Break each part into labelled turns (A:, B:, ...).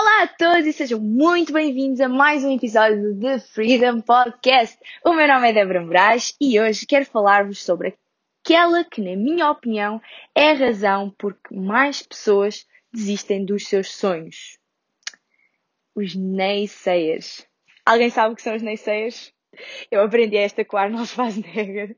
A: Olá a todos e sejam muito bem-vindos a mais um episódio do The Freedom Podcast. O meu nome é Débora Moraes e hoje quero falar-vos sobre aquela que, na minha opinião, é a razão por que mais pessoas desistem dos seus sonhos. Os naysayers. Alguém sabe o que são os naysayers? Eu aprendi esta com Arnold Schwarzenegger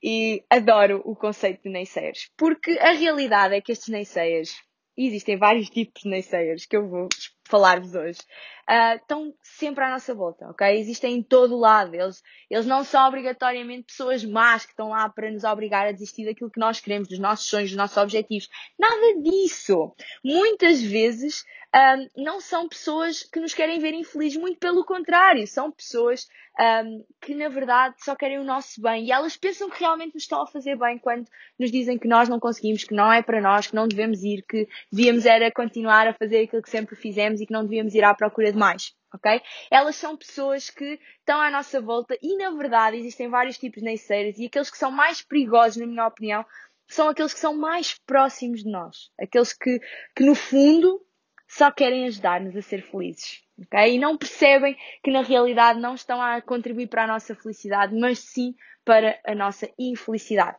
A: e adoro o conceito de naysayers. Porque a realidade é que estes naysayers existem vários tipos de naysayers que eu vou falar-vos hoje, uh, estão sempre à nossa volta, ok? Existem em todo lado. Eles, eles não são obrigatoriamente pessoas más que estão lá para nos obrigar a desistir daquilo que nós queremos, dos nossos sonhos, dos nossos objetivos. Nada disso. Muitas vezes um, não são pessoas que nos querem ver infelizes, muito pelo contrário, são pessoas um, que na verdade só querem o nosso bem e elas pensam que realmente nos estão a fazer bem quando nos dizem que nós não conseguimos, que não é para nós, que não devemos ir, que devíamos era continuar a fazer aquilo que sempre fizemos e que não devíamos ir à procura de mais. Ok? Elas são pessoas que estão à nossa volta e, na verdade, existem vários tipos de naysayers e aqueles que são mais perigosos, na minha opinião, são aqueles que são mais próximos de nós. Aqueles que, que no fundo, só querem ajudar-nos a ser felizes. Okay? E não percebem que na realidade não estão a contribuir para a nossa felicidade, mas sim para a nossa infelicidade.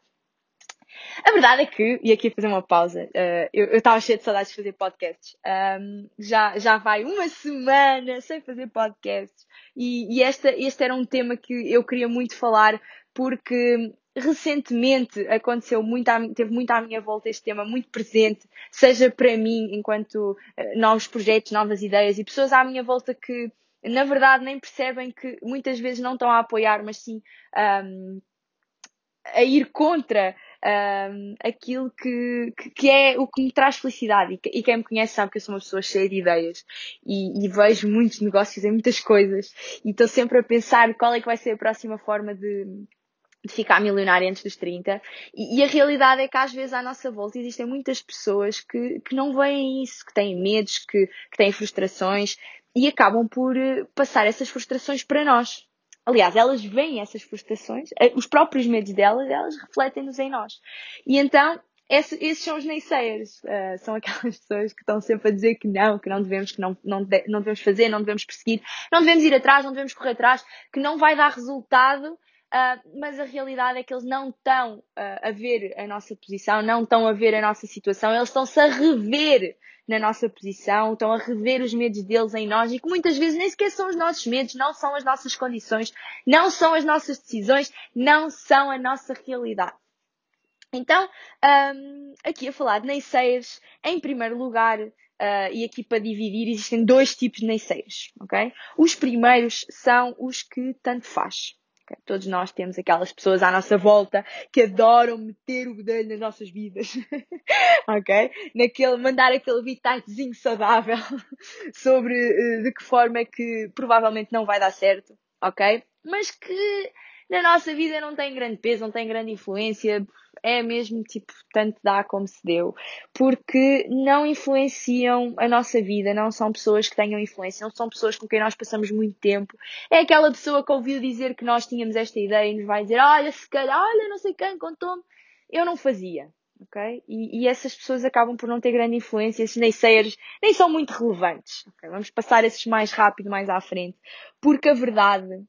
A: A verdade é que, e aqui fazer uma pausa, uh, eu estava cheia de saudades de fazer podcasts. Um, já, já vai uma semana sem fazer podcasts. E, e esta, este era um tema que eu queria muito falar porque recentemente aconteceu muito, à, teve muito à minha volta este tema, muito presente, seja para mim, enquanto uh, novos projetos, novas ideias e pessoas à minha volta que, na verdade, nem percebem que muitas vezes não estão a apoiar, mas sim um, a ir contra um, aquilo que, que, que, é o que me traz felicidade. E, e, quem me conhece sabe que eu sou uma pessoa cheia de ideias e, e vejo muitos negócios em muitas coisas e estou sempre a pensar qual é que vai ser a próxima forma de, de ficar milionária antes dos 30. E, e, a realidade é que às vezes à nossa volta existem muitas pessoas que, que não veem isso, que têm medos, que, que têm frustrações e acabam por eh, passar essas frustrações para nós. Aliás, elas veem essas frustrações, eh, os próprios medos delas, elas refletem-nos em nós. E então, esse, esses são os naysayers. Uh, são aquelas pessoas que estão sempre a dizer que não, que não devemos, que não, não, de, não devemos fazer, não devemos perseguir, não devemos ir atrás, não devemos correr atrás, que não vai dar resultado Uh, mas a realidade é que eles não estão uh, a ver a nossa posição, não estão a ver a nossa situação, eles estão-se a rever na nossa posição, estão a rever os medos deles em nós e que muitas vezes nem sequer são os nossos medos, não são as nossas condições, não são as nossas decisões, não são a nossa realidade. Então, um, aqui a falar de naysayers, em primeiro lugar, uh, e aqui para dividir, existem dois tipos de naysayers, ok? Os primeiros são os que tanto faz. Todos nós temos aquelas pessoas à nossa volta que adoram meter o bedelho nas nossas vidas. ok? Naquele, mandar aquele bitatezinho saudável sobre uh, de que forma é que provavelmente não vai dar certo. Ok? Mas que na nossa vida não tem grande peso, não tem grande influência, é mesmo tipo, tanto dá como se deu, porque não influenciam a nossa vida, não são pessoas que tenham influência, não são pessoas com quem nós passamos muito tempo. É aquela pessoa que ouviu dizer que nós tínhamos esta ideia e nos vai dizer, olha, se calhar, olha, não sei quem contou-me, eu não fazia. ok? E, e, essas pessoas acabam por não ter grande influência, esses naysayers nem são muito relevantes. Okay? Vamos passar esses mais rápido, mais à frente, porque a verdade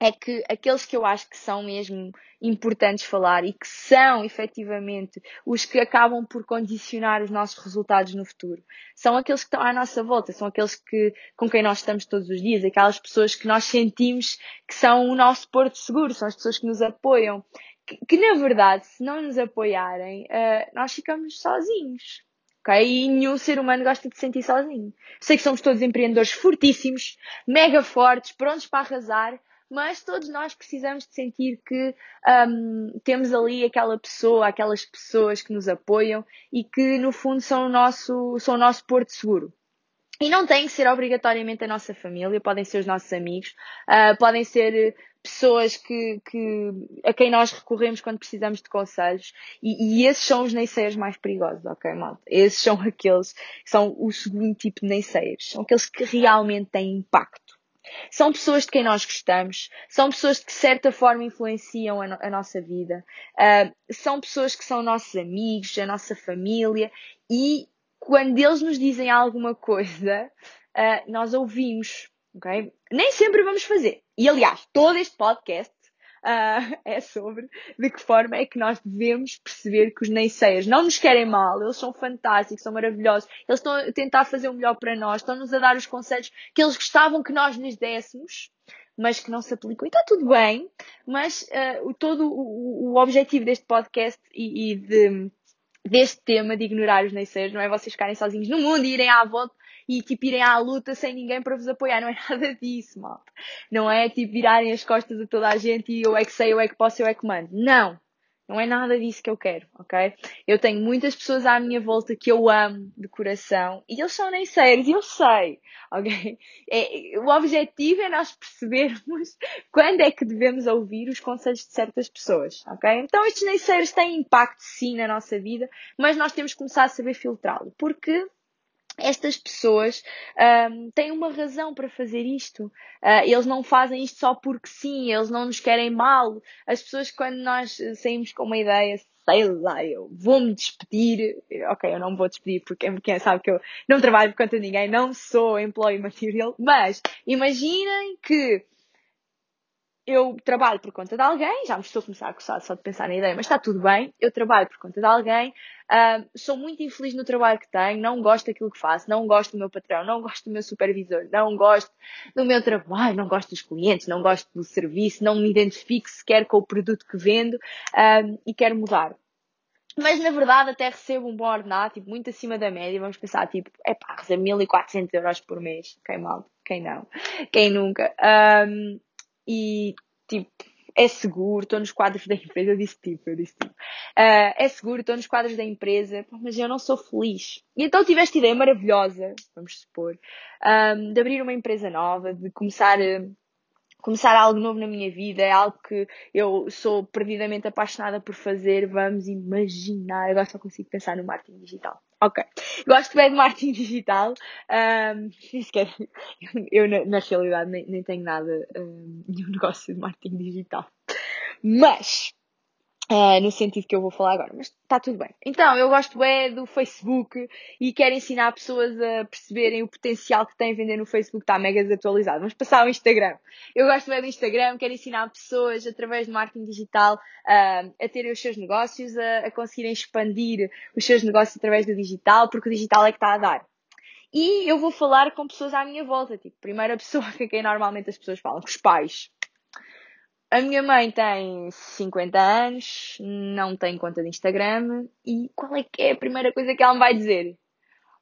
A: é que aqueles que eu acho que são mesmo importantes falar e que são efetivamente os que acabam por condicionar os nossos resultados no futuro são aqueles que estão à nossa volta, são aqueles que, com quem nós estamos todos os dias, aquelas pessoas que nós sentimos que são o nosso porto seguro, são as pessoas que nos apoiam. Que, que na verdade, se não nos apoiarem, uh, nós ficamos sozinhos. Okay? E nenhum ser humano gosta de se sentir sozinho. Sei que somos todos empreendedores fortíssimos, mega fortes, prontos para arrasar, mas todos nós precisamos de sentir que um, temos ali aquela pessoa, aquelas pessoas que nos apoiam e que no fundo são o nosso, são o nosso porto seguro. E não tem que ser obrigatoriamente a nossa família, podem ser os nossos amigos, uh, podem ser pessoas que, que, a quem nós recorremos quando precisamos de conselhos. E, e esses são os naysayers mais perigosos, ok, malta? Esses são aqueles que são o segundo tipo de naysayers. São aqueles que realmente têm impacto. São pessoas de quem nós gostamos, são pessoas que de certa forma influenciam a, no a nossa vida, uh, são pessoas que são nossos amigos, a nossa família e quando eles nos dizem alguma coisa, uh, nós ouvimos, ok? Nem sempre vamos fazer. E aliás, todo este podcast uh, é sobre de que forma é que nós devemos perceber que os naysayers não nos querem mal, eles são fantásticos, são maravilhosos, eles estão a tentar fazer o melhor para nós, estão-nos a dar os conselhos que eles gostavam que nós lhes dessemos, mas que não se aplicam. E está tudo bem, mas uh, o, todo o, o, objetivo deste podcast e, e de, deste tema de ignorar os naysayers não é vocês ficarem sozinhos no mundo e irem à volta e tipo irem à luta sem ninguém para vos apoiar. Não é nada disso, malta. Não é tipo virarem as costas a toda a gente e eu é que sei, eu é que posso, eu é que mando. Não. Não é nada disso que eu quero, ok? Eu tenho muitas pessoas à minha volta que eu amo de coração e eles são nem sérios, eu sei, ok? É, o objetivo é nós percebermos quando é que devemos ouvir os conselhos de certas pessoas, ok? Então estes nem sérios têm impacto sim na nossa vida, mas nós temos que começar a saber filtrá-lo, porque estas pessoas um, têm uma razão para fazer isto. Uh, eles não fazem isto só porque sim, eles não nos querem mal. As pessoas, quando nós saímos com uma ideia, sei lá, eu vou-me despedir. Ok, eu não me vou despedir porque quem sabe que eu não trabalho por conta de ninguém, não sou employee material, mas imaginem que eu trabalho por conta de alguém, já me estou a começar a coçar só de pensar na ideia, mas está tudo bem. Eu trabalho por conta de alguém, uh, sou muito infeliz no trabalho que tenho, não gosto daquilo que faço, não gosto do meu patrão, não gosto do meu supervisor, não gosto do meu trabalho, não gosto dos clientes, não gosto do serviço, não me identifico sequer com o produto que vendo uh, e quero mudar. Mas na verdade até recebo um bom ordenado, tipo, muito acima da média. Vamos pensar, tipo, é pá, recebo 1400 euros por mês. Quem mal? Quem não? Quem nunca? Um, e tipo, é seguro, estou nos quadros da empresa, eu disse tipo, eu disse tipo, uh, é seguro, estou nos quadros da empresa, mas eu não sou feliz. E então tive esta ideia maravilhosa, vamos supor, um, de abrir uma empresa nova, de começar começar algo novo na minha vida, é algo que eu sou perdidamente apaixonada por fazer, vamos imaginar, agora só consigo pensar no marketing digital. Ok. Gosto bem de marketing digital. Um, eu, na, realidade, nem, nem tenho nada, um, nenhum negócio de marketing digital. Mas, Uh, no sentido que eu vou falar agora, mas está tudo bem. Então, eu gosto é do Facebook e quero ensinar pessoas a perceberem o potencial que têm vender no Facebook, está mega desatualizado. Vamos passar ao Instagram. Eu gosto é do Instagram, quero ensinar pessoas através do marketing digital uh, a terem os seus negócios, a, a conseguirem expandir os seus negócios através do digital, porque o digital é que está a dar. E eu vou falar com pessoas à minha volta, tipo, primeira pessoa com quem normalmente as pessoas falam, com os pais. A minha mãe tem 50 anos, não tem conta de Instagram e qual é que é a primeira coisa que ela me vai dizer?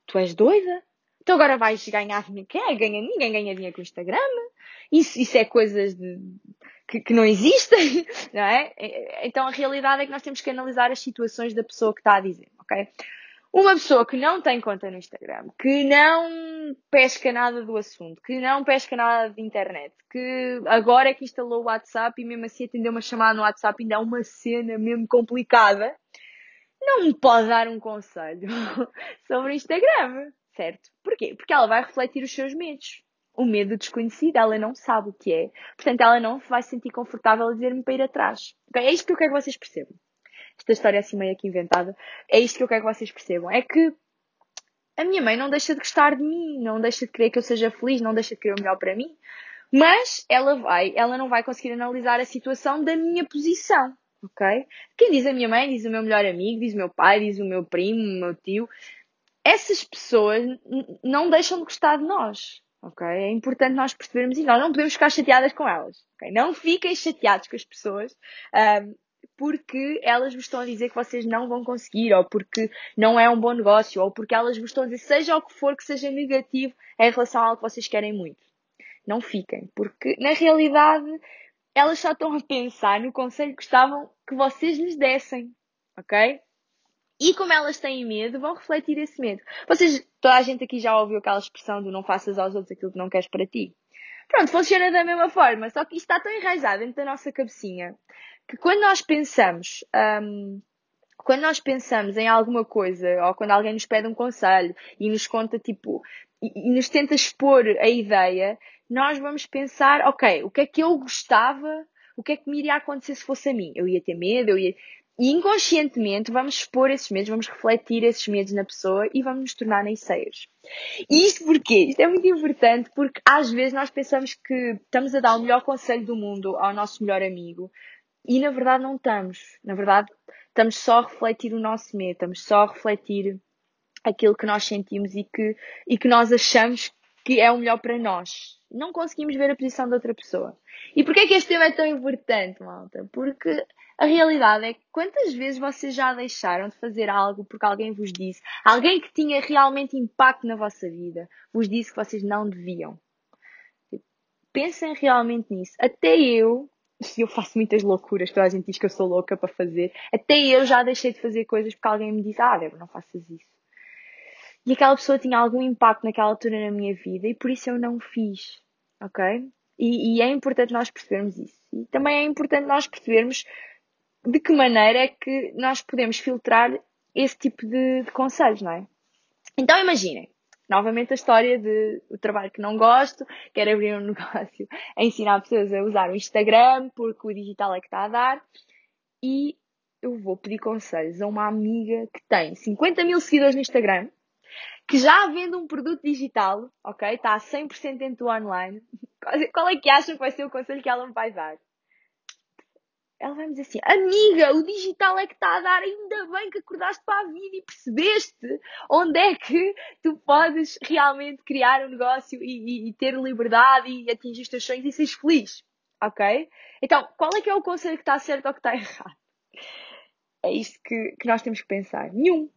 A: Tu és doida? Então agora vais ganhar dinheiro. Quem é ganha? Ninguém ganha dinheiro com o Instagram. Isso, isso é coisas de, que, que, não existem, não é? Então a realidade é que nós temos que analisar as situações da pessoa que está a dizer, ok? Uma pessoa que não tem conta no Instagram, que não pesca nada do assunto, que não pesca nada de internet, que agora é que instalou o WhatsApp e mesmo assim atendeu uma chamada no WhatsApp ainda é uma cena mesmo complicada, não me pode dar um conselho sobre o Instagram, certo? Porquê? Porque ela vai refletir os seus medos. O medo desconhecido, ela não sabe o que é. Portanto, ela não vai se sentir confortável a dizer-me para ir atrás. Okay? É isto que eu quero que vocês percebam esta história assim meio aqui inventada, é isto que eu quero que vocês percebam. É que a minha mãe não deixa de gostar de mim, não deixa de querer que eu seja feliz, não deixa de querer o melhor para mim, mas ela vai, ela não vai conseguir analisar a situação da minha posição, ok? Quem diz a minha mãe, diz o meu melhor amigo, diz o meu pai, diz o meu primo, o meu tio. Essas pessoas não deixam de gostar de nós, ok? É importante nós percebermos e nós não podemos ficar chateadas com elas, ok? Não fiquem chateados com as pessoas. Um, porque elas vos estão a dizer que vocês não vão conseguir, ou porque não é um bom negócio, ou porque elas vos estão a dizer seja o que for que seja negativo em relação a algo que vocês querem muito. Não fiquem, porque na realidade elas só estão a pensar no conselho que gostavam que vocês lhes dessem, ok? E como elas têm medo, vão refletir esse medo. Vocês, toda a gente aqui já ouviu aquela expressão do não faças aos outros aquilo que não queres para ti. Pronto, funciona da mesma forma, só que isto está tão enraizado dentro da nossa cabecinha que quando nós pensamos, um, quando nós pensamos em alguma coisa, ou quando alguém nos pede um conselho e nos conta, tipo, e, e nos tenta expor a ideia, nós vamos pensar, ok, o que é que eu gostava, o que é que me iria acontecer se fosse a mim? Eu ia ter medo, eu ia... E inconscientemente vamos expor esses medos, vamos refletir esses medos na pessoa e vamos nos tornar naysayers. E isto porquê? Isto é muito importante porque às vezes nós pensamos que estamos a dar o melhor conselho do mundo ao nosso melhor amigo e na verdade não estamos. Na verdade estamos só a refletir o nosso medo, estamos só a refletir aquilo que nós sentimos e que, e que nós achamos que é o melhor para nós. Não conseguimos ver a posição da outra pessoa. E porquê é que este tema é tão importante, malta? Porque a realidade é que quantas vezes vocês já deixaram de fazer algo porque alguém vos disse, alguém que tinha realmente impacto na vossa vida, vos disse que vocês não deviam. Pensem realmente nisso. Até eu, eu faço muitas loucuras, toda a gente diz que eu sou louca para fazer, até eu já deixei de fazer coisas porque alguém me disse, ah, Débora, não faças isso. E aquela pessoa tinha algum impacto naquela altura na minha vida e por isso eu não fiz. Ok? E, e é importante nós percebermos isso. E também é importante nós percebermos de que maneira é que nós podemos filtrar esse tipo de, de conselhos, não é? Então imaginem, novamente a história de o trabalho que não gosto, quero abrir um negócio ensinar pessoas a usar o Instagram porque o digital é que está a dar e eu vou pedir conselhos a uma amiga que tem 50 mil seguidores no Instagram, que já vende um produto digital, ok? Está a 100% dentro do online. Qual é que acham que vai ser o conselho que ela me vai dar? Ela vai me dizer assim: Amiga, o digital é que está a dar, ainda bem que acordaste para a vida e percebeste onde é que tu podes realmente criar um negócio e, e, e ter liberdade e atingir os teus sonhos e seres feliz. Ok? Então, qual é que é o conselho que está certo ou que está errado? É isto que, que nós temos que pensar. Nenhum.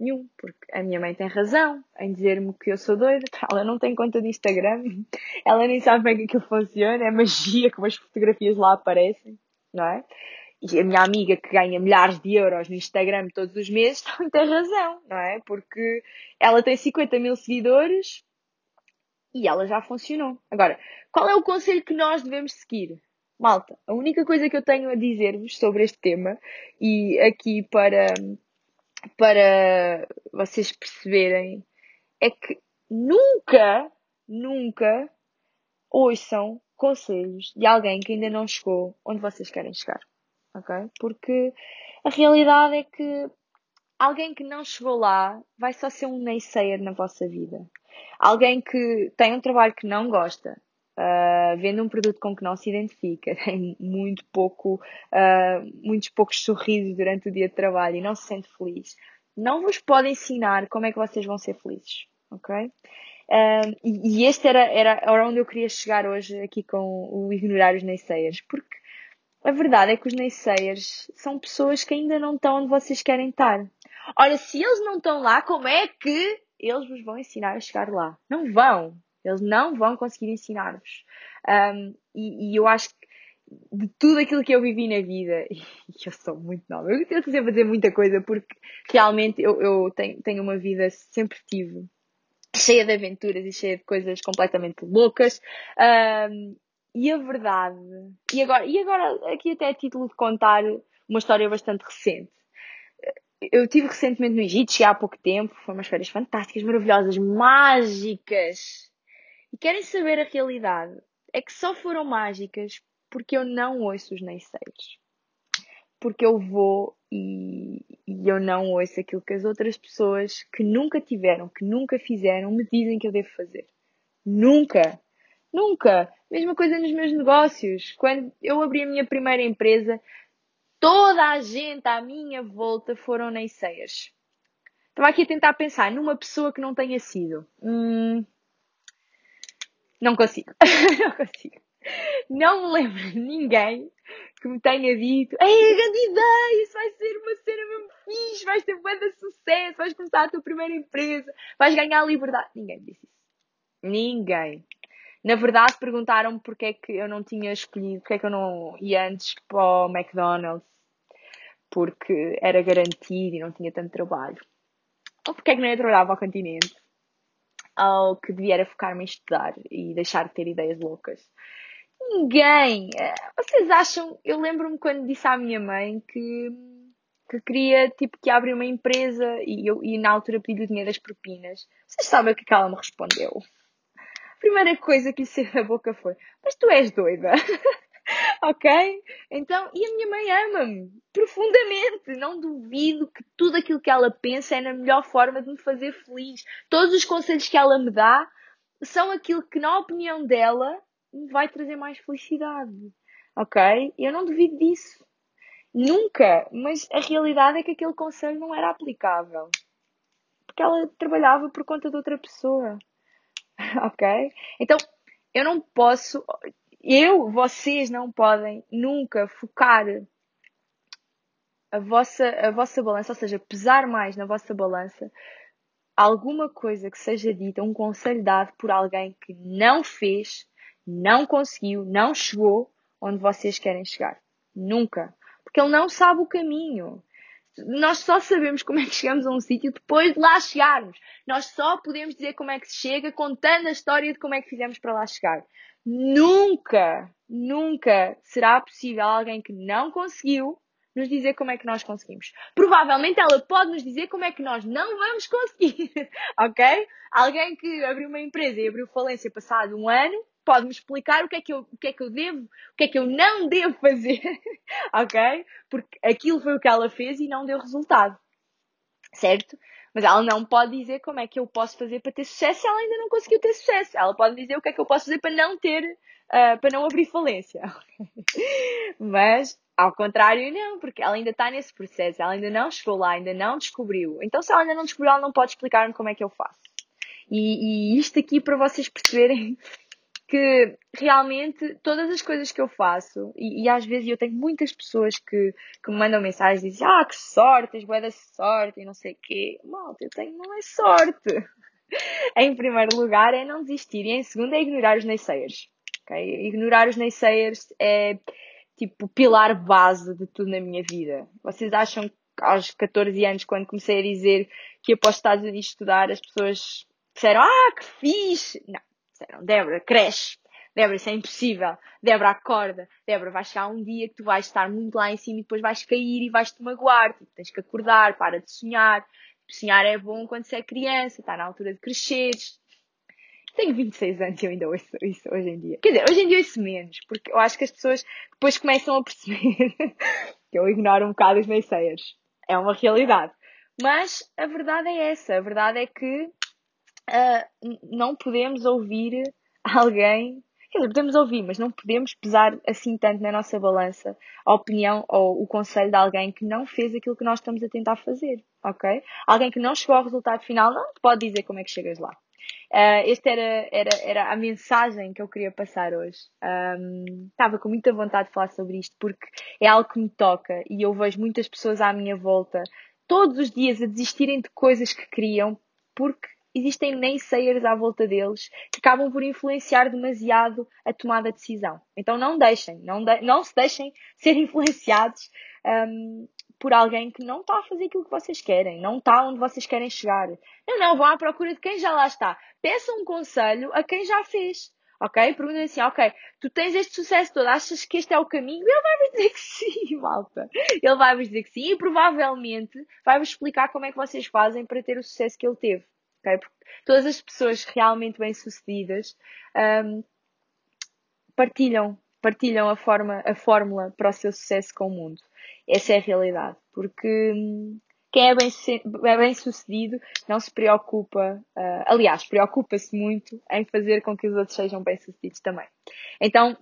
A: Nenhum. Porque a minha mãe tem razão em dizer-me que eu sou doida. Ela não tem conta de Instagram. Ela nem sabe bem que aquilo funciona. É magia como as fotografias lá aparecem não é? E a minha amiga que ganha milhares de euros no Instagram todos os meses tem razão, não é? Porque ela tem 50 mil seguidores e ela já funcionou. Agora, qual é o conselho que nós devemos seguir? Malta, a única coisa que eu tenho a dizer-vos sobre este tema e aqui para, para vocês perceberem é que nunca, nunca ouçam conselhos de alguém que ainda não chegou onde vocês querem chegar. Ok? Porque a realidade é que alguém que não chegou lá vai só ser um naysayer na vossa vida. Alguém que tem um trabalho que não gosta, uh, vende um produto com que não se identifica, tem muito pouco, uh, muitos poucos sorrisos durante o dia de trabalho e não se sente feliz, não vos pode ensinar como é que vocês vão ser felizes. Ok? E, e este era, era, era onde eu queria chegar hoje aqui com o ignorar os naysayers, porque a verdade é que os naysayers são pessoas que ainda não estão onde vocês querem estar. Olha, se eles não estão lá, como é que eles vos vão ensinar a chegar lá? Não vão. Eles não vão conseguir ensinar-vos. Um, e, e, eu acho que de tudo aquilo que eu vivi na vida, e eu sou muito nova, eu estou sempre a dizer muita coisa porque realmente eu, eu tenho, tenho uma vida, sempre tive cheia de aventuras e cheia de coisas completamente loucas. Um, e a verdade, e agora, e agora aqui até a título de contar uma história bastante recente. Eu estive recentemente no Egito, cheguei há pouco tempo, foram umas férias fantásticas, maravilhosas, mágicas. E querem saber a realidade? É que só foram mágicas porque eu não ouço os naysayers porque eu vou e, e, eu não ouço aquilo que as outras pessoas que nunca tiveram, que nunca fizeram, me dizem que eu devo fazer. Nunca! Nunca! Mesma coisa nos meus negócios. Quando eu abri a minha primeira empresa, toda a gente à minha volta foram naysayers. Estava aqui a tentar pensar numa pessoa que não tenha sido. Hum, não consigo. não consigo. Não me lembro de ninguém que me tenha dito Ei, grande ideia, isso vai ser uma cena mesmo fixe, vais ter bué de sucesso, vais começar a tua primeira empresa, vais ganhar liberdade. Ninguém me disse isso. Ninguém. Na verdade, perguntaram-me porque é que eu não tinha escolhido, porque é que eu não ia antes para o McDonald's, porque era garantido e não tinha tanto trabalho. Ou porque é que não ia trabalhar para o continente. Ou que devia focar-me em estudar e deixar de ter ideias loucas. Ninguém. Vocês acham? Eu lembro-me quando disse à minha mãe que, que queria tipo que abrir uma empresa e, eu, e na altura pedi o dinheiro das propinas. Vocês sabem o que, é que ela me respondeu? A primeira coisa que lhe saiu da boca foi: Mas tu és doida? ok? Então, e a minha mãe ama-me profundamente. Não duvido que tudo aquilo que ela pensa é na melhor forma de me fazer feliz. Todos os conselhos que ela me dá são aquilo que, na opinião dela, me vai trazer mais felicidade. Ok? Eu não duvido disso. Nunca. Mas a realidade é que aquele conselho não era aplicável. Porque ela trabalhava por conta de outra pessoa. ok? Então, eu não posso, eu, vocês não podem nunca focar a vossa, a vossa balança, ou seja, pesar mais na vossa balança alguma coisa que seja dita, um conselho dado por alguém que não fez, não conseguiu, não chegou onde vocês querem chegar. Nunca. Porque ele não sabe o caminho. Nós só sabemos como é que chegamos a um sítio depois de lá chegarmos. Nós só podemos dizer como é que se chega contando a história de como é que fizemos para lá chegar. Nunca, nunca será possível alguém que não conseguiu nos dizer como é que nós conseguimos. Provavelmente ela pode nos dizer como é que nós não vamos conseguir, ok? Alguém que abriu uma empresa e abriu falência passado um ano pode-me explicar o que, é que eu, o que é que eu devo, o que é que eu não devo fazer, ok? Porque aquilo foi o que ela fez e não deu resultado, certo? Mas ela não pode dizer como é que eu posso fazer para ter sucesso se ela ainda não conseguiu ter sucesso. Ela pode dizer o que é que eu posso fazer para não ter, uh, para não abrir falência. Mas, ao contrário, não, porque ela ainda está nesse processo, ela ainda não chegou lá, ainda não descobriu. Então, se ela ainda não descobriu, ela não pode explicar-me como é que eu faço. E, e isto aqui para vocês perceberem que realmente todas as coisas que eu faço, e, e às vezes eu tenho muitas pessoas que, que me mandam mensagens e dizem, ah, que sorte, tens boa da sorte e não sei o quê. Malta, eu tenho, não é sorte. em primeiro lugar é não desistir e em segundo é ignorar os naysayers. Okay? Ignorar os naysayers é tipo o pilar base de tudo na minha vida. Vocês acham que aos 14 anos, quando comecei a dizer que ia para os Estados Unidos estudar, as pessoas disseram, ah, que fixe! Não Disseram, Débora, cresce. Débora, isso é impossível. Débora, acorda. Débora, vai chegar um dia que tu vais estar muito lá em cima e depois vais cair e vais-te magoar. Tipo, tens que acordar, para de sonhar. Sonhar é bom quando se é criança, está na altura de cresceres. Tenho 26 anos e eu ainda ouço isso hoje em dia. Quer dizer, hoje em dia ouço menos, porque eu acho que as pessoas depois começam a perceber que eu ignoro um bocado os naysayers. É uma realidade. Mas a verdade é essa. A verdade é que uh, não podemos ouvir alguém. Quer dizer, podemos ouvir, mas não podemos pesar assim tanto na nossa balança a opinião ou o conselho de alguém que não fez aquilo que nós estamos a tentar fazer, ok? Alguém que não chegou ao resultado final não te pode dizer como é que chegas lá. Uh, esta era, era, era a mensagem que eu queria passar hoje. Um, estava com muita vontade de falar sobre isto porque é algo que me toca e eu vejo muitas pessoas à minha volta todos os dias a desistirem de coisas que queriam porque existem naysayers à volta deles que acabam por influenciar demasiado a tomada de decisão. Então não deixem, não, de, não se deixem ser influenciados um, por alguém que não está a fazer aquilo que vocês querem, não está onde vocês querem chegar. Não, não, vão à procura de quem já lá está. Peçam um conselho a quem já fez. Ok? Perguntem assim, ok, tu tens este sucesso todo, achas que este é o caminho? Ele vai-vos dizer que sim, malta. Ele vai-vos dizer que sim e provavelmente vai-vos explicar como é que vocês fazem para ter o sucesso que ele teve. Okay? Porque todas as pessoas realmente bem-sucedidas um, partilham, partilham a, forma, a fórmula para o seu sucesso com o mundo. Essa é a realidade. Porque hum, quem é bem, é bem sucedido não se preocupa, uh, aliás, preocupa-se muito em fazer com que os outros sejam bem sucedidos também. Então,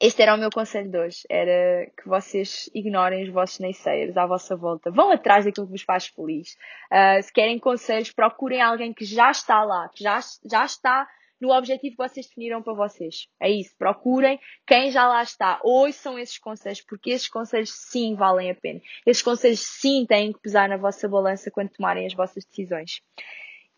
A: este era o meu conselho de hoje. Era que vocês ignorem os vossos naysayers à vossa volta. Vão atrás daquilo que vos faz feliz. Uh, se querem conselhos, procurem alguém que já está lá, que já, já está no objetivo que vocês definiram para vocês. É isso. Procurem quem já lá está. Ouçam esses conselhos, porque esses conselhos sim valem a pena. Esses conselhos sim têm que pesar na vossa balança quando tomarem as vossas decisões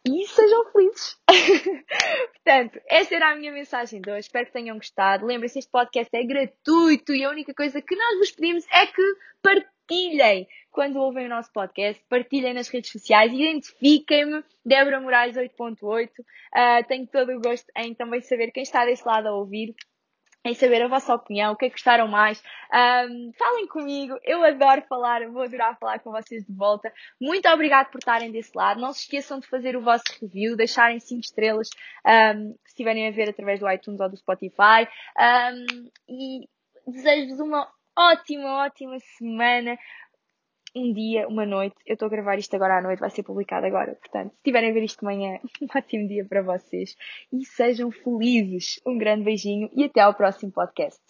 A: e sejam felizes. Portanto, esta era a minha mensagem de hoje. Espero que tenham gostado. Lembrem-se, este podcast é gratuito e a única coisa que nós vos pedimos é que partilhem quando ouvem o nosso podcast, partilhem nas redes sociais, identifiquem-me, Débora Moraes 8.8. Uh, tenho todo o gosto em também saber quem está desse lado a ouvir em saber a vossa opinião, o que é que gostaram mais. Um, falem comigo, eu adoro falar, vou adorar falar com vocês de volta. Muito obrigado por estarem desse lado. Não se esqueçam de fazer o vosso review, deixarem 5 estrelas um, se estiverem a ver através do iTunes ou do Spotify. Um, e desejo-vos uma ótima, ótima semana. Um dia, uma noite. Eu estou a gravar isto agora à noite, vai ser publicado agora. Portanto, se tiverem a ver isto de manhã, um ótimo dia para vocês. E sejam felizes. Um grande beijinho e até ao próximo podcast.